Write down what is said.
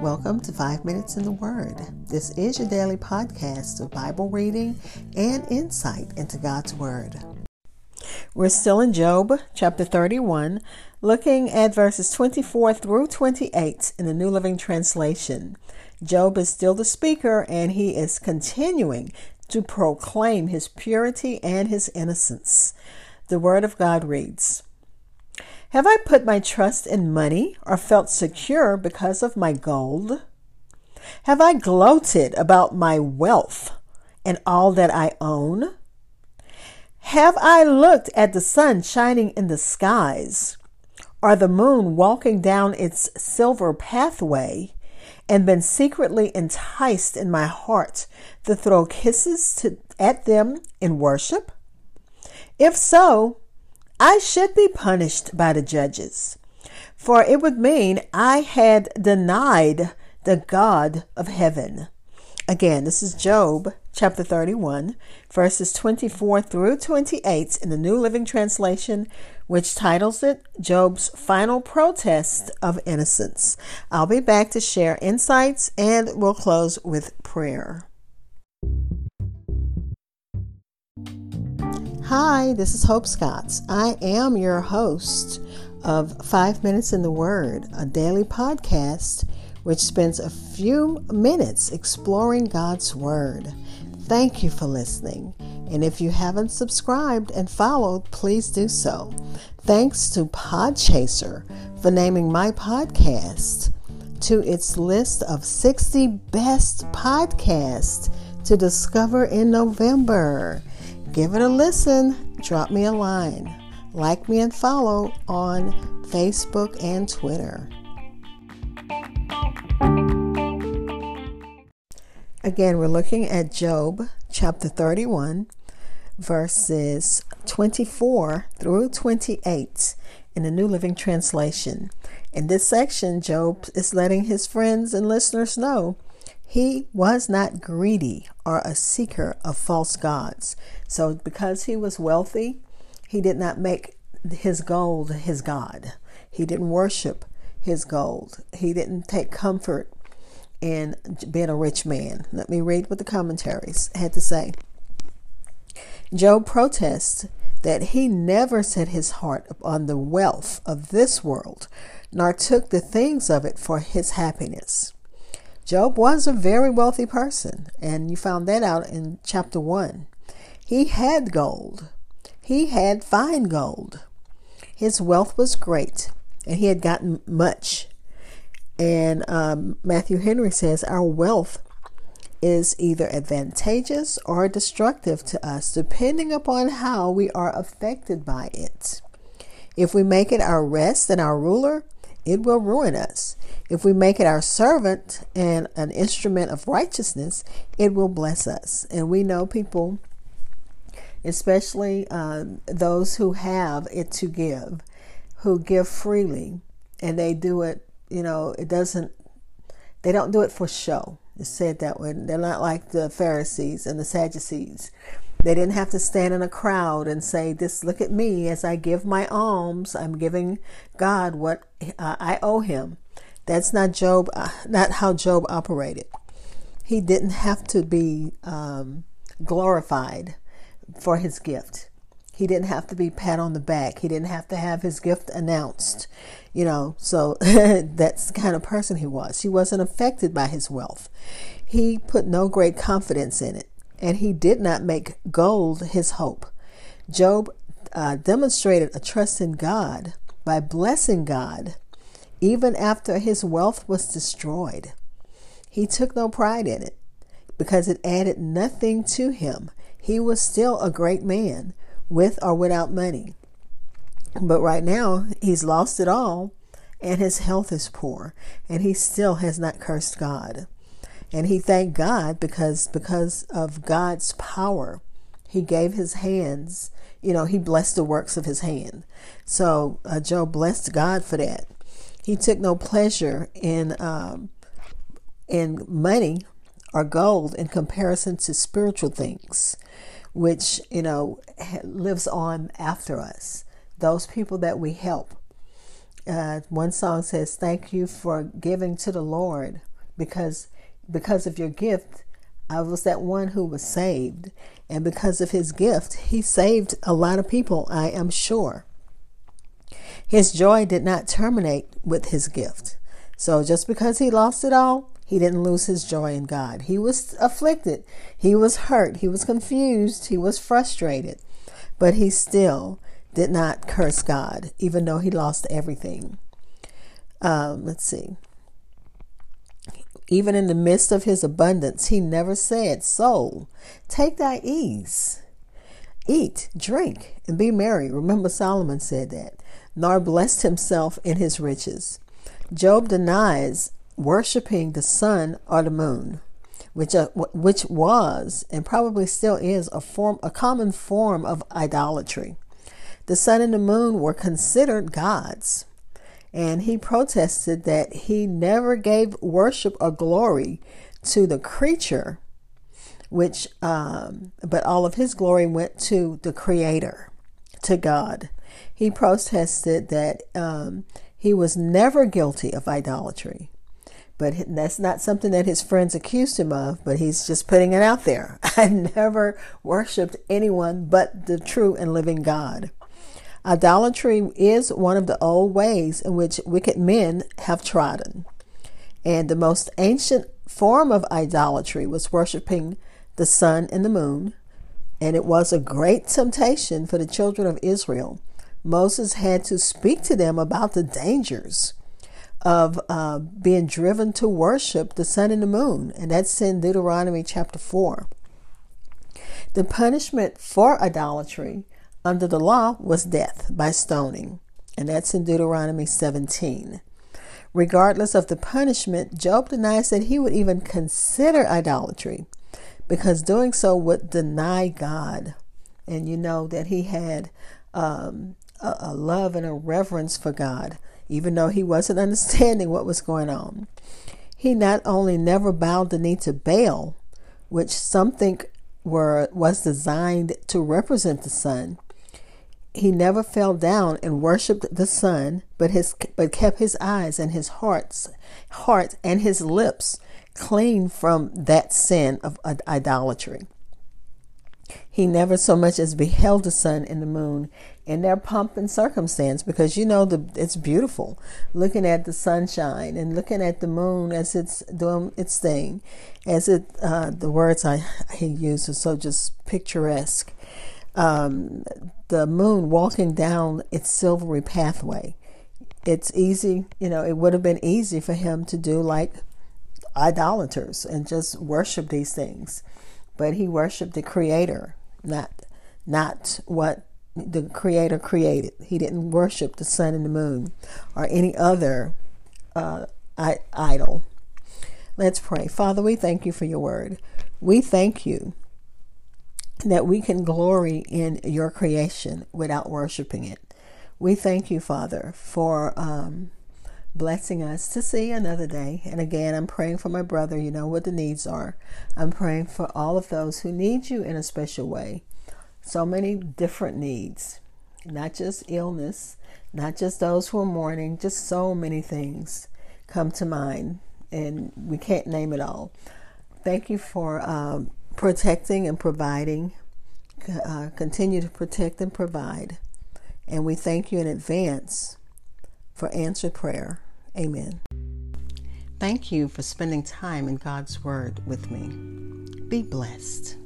Welcome to Five Minutes in the Word. This is your daily podcast of Bible reading and insight into God's Word. We're still in Job chapter 31, looking at verses 24 through 28 in the New Living Translation. Job is still the speaker and he is continuing to proclaim his purity and his innocence. The Word of God reads, have I put my trust in money or felt secure because of my gold? Have I gloated about my wealth and all that I own? Have I looked at the sun shining in the skies or the moon walking down its silver pathway and been secretly enticed in my heart to throw kisses to, at them in worship? If so, I should be punished by the judges, for it would mean I had denied the God of heaven. Again, this is Job chapter 31, verses 24 through 28 in the New Living Translation, which titles it Job's Final Protest of Innocence. I'll be back to share insights and we'll close with prayer. Hi, this is Hope Scotts. I am your host of Five Minutes in the Word, a daily podcast which spends a few minutes exploring God's Word. Thank you for listening. And if you haven't subscribed and followed, please do so. Thanks to Podchaser for naming my podcast to its list of 60 best podcasts to discover in November. Give it a listen. Drop me a line. Like me and follow on Facebook and Twitter. Again, we're looking at Job chapter 31, verses 24 through 28 in the New Living Translation. In this section, Job is letting his friends and listeners know he was not greedy or a seeker of false gods. So, because he was wealthy, he did not make his gold his God. He didn't worship his gold. He didn't take comfort in being a rich man. Let me read what the commentaries had to say. Job protests that he never set his heart upon the wealth of this world, nor took the things of it for his happiness. Job was a very wealthy person, and you found that out in chapter 1. He had gold, he had fine gold. His wealth was great, and he had gotten much. And um, Matthew Henry says, Our wealth is either advantageous or destructive to us, depending upon how we are affected by it. If we make it our rest and our ruler, it will ruin us. If we make it our servant and an instrument of righteousness, it will bless us. And we know people, especially uh, those who have it to give, who give freely, and they do it, you know, it doesn't, they don't do it for show. It's said that way. They're not like the Pharisees and the Sadducees. They didn't have to stand in a crowd and say, "This, look at me as I give my alms. I'm giving God what uh, I owe Him." That's not Job, uh, not how Job operated. He didn't have to be um, glorified for his gift. He didn't have to be pat on the back. He didn't have to have his gift announced, you know. So that's the kind of person he was. He wasn't affected by his wealth. He put no great confidence in it, and he did not make gold his hope. Job uh, demonstrated a trust in God by blessing God even after his wealth was destroyed. He took no pride in it because it added nothing to him. He was still a great man, with or without money. But right now, he's lost it all, and his health is poor, and he still has not cursed God. And he thanked God because because of God's power, he gave his hands. You know, he blessed the works of his hand. So uh, Job blessed God for that. He took no pleasure in um, in money or gold in comparison to spiritual things, which you know lives on after us. Those people that we help, uh, one song says, "Thank you for giving to the Lord, because because of your gift, I was that one who was saved, and because of His gift, He saved a lot of people. I am sure." His joy did not terminate with his gift. So just because he lost it all, he didn't lose his joy in God. He was afflicted, he was hurt, he was confused, he was frustrated, but he still did not curse God, even though he lost everything. Um, let's see. Even in the midst of his abundance, he never said, Soul, take thy ease. Eat, drink, and be merry. Remember, Solomon said that, nor blessed himself in his riches. Job denies worshiping the sun or the moon, which uh, which was and probably still is a form a common form of idolatry. The sun and the moon were considered gods, and he protested that he never gave worship or glory to the creature, which um, but all of his glory went to the Creator, to God. He protested that um, he was never guilty of idolatry. But that's not something that his friends accused him of, but he's just putting it out there. I never worshiped anyone but the true and living God. Idolatry is one of the old ways in which wicked men have trodden. And the most ancient form of idolatry was worshiping the sun and the moon. And it was a great temptation for the children of Israel Moses had to speak to them about the dangers of uh, being driven to worship the sun and the moon. And that's in Deuteronomy chapter 4. The punishment for idolatry under the law was death by stoning. And that's in Deuteronomy 17. Regardless of the punishment, Job denies that he would even consider idolatry because doing so would deny God. And you know that he had um, a, a love and a reverence for God, even though he wasn't understanding what was going on. He not only never bowed the knee to Baal, which some think were was designed to represent the sun. He never fell down and worshipped the sun, but his but kept his eyes and his hearts heart and his lips clean from that sin of idolatry. He never so much as beheld the sun and the moon in their pomp and circumstance because you know the it's beautiful looking at the sunshine and looking at the moon as it's doing its thing as it uh, the words I, he uses so just picturesque um, the moon walking down its silvery pathway it's easy you know it would have been easy for him to do like idolaters and just worship these things but he worshiped the creator not not what the creator created. He didn't worship the sun and the moon or any other uh, idol. Let's pray. Father, we thank you for your word. We thank you that we can glory in your creation without worshiping it. We thank you, Father, for um, blessing us to see another day. And again, I'm praying for my brother. You know what the needs are. I'm praying for all of those who need you in a special way so many different needs, not just illness, not just those who are mourning, just so many things come to mind, and we can't name it all. Thank you for um, protecting and providing. Uh, continue to protect and provide. And we thank you in advance for answered prayer. Amen. Thank you for spending time in God's Word with me. Be blessed.